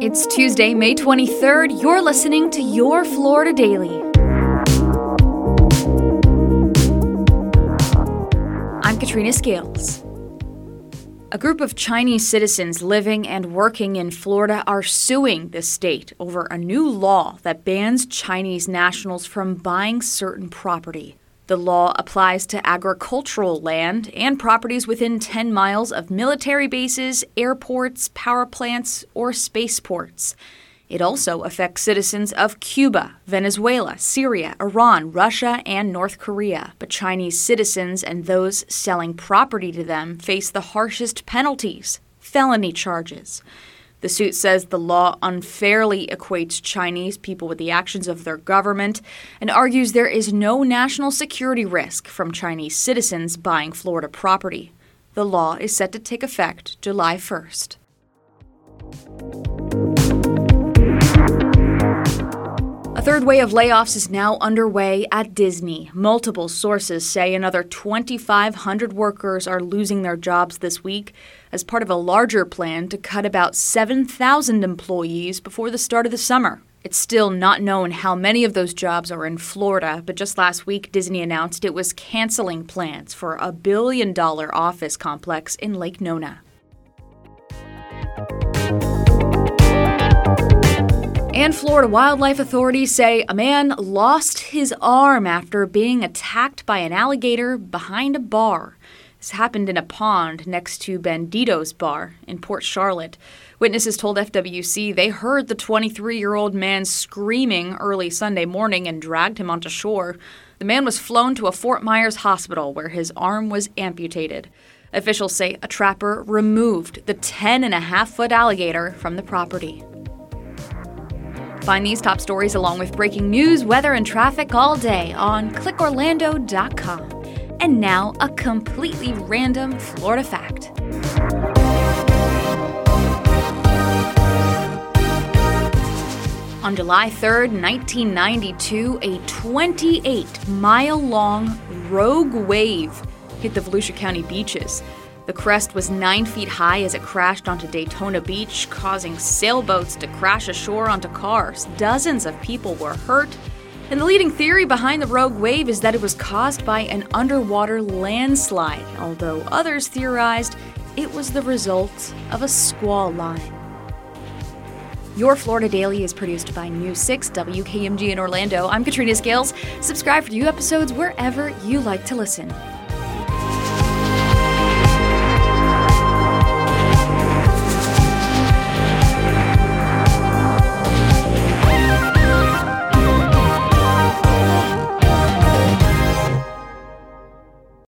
It's Tuesday, May 23rd. You're listening to Your Florida Daily. I'm Katrina Scales. A group of Chinese citizens living and working in Florida are suing the state over a new law that bans Chinese nationals from buying certain property. The law applies to agricultural land and properties within 10 miles of military bases, airports, power plants, or spaceports. It also affects citizens of Cuba, Venezuela, Syria, Iran, Russia, and North Korea. But Chinese citizens and those selling property to them face the harshest penalties felony charges. The suit says the law unfairly equates Chinese people with the actions of their government and argues there is no national security risk from Chinese citizens buying Florida property. The law is set to take effect July 1st. Third wave of layoffs is now underway at Disney. Multiple sources say another 2,500 workers are losing their jobs this week as part of a larger plan to cut about 7,000 employees before the start of the summer. It's still not known how many of those jobs are in Florida, but just last week, Disney announced it was canceling plans for a billion dollar office complex in Lake Nona. And Florida wildlife authorities say a man lost his arm after being attacked by an alligator behind a bar. This happened in a pond next to Bandito's Bar in Port Charlotte. Witnesses told FWC they heard the 23 year old man screaming early Sunday morning and dragged him onto shore. The man was flown to a Fort Myers hospital where his arm was amputated. Officials say a trapper removed the 10 and a half foot alligator from the property. Find these top stories along with breaking news, weather, and traffic all day on clickorlando.com. And now, a completely random Florida fact. On July 3rd, 1992, a 28 mile long rogue wave hit the Volusia County beaches. The crest was nine feet high as it crashed onto Daytona Beach, causing sailboats to crash ashore onto cars. Dozens of people were hurt. And the leading theory behind the rogue wave is that it was caused by an underwater landslide, although others theorized it was the result of a squall line. Your Florida Daily is produced by News 6 WKMG in Orlando. I'm Katrina Scales. Subscribe for new episodes wherever you like to listen.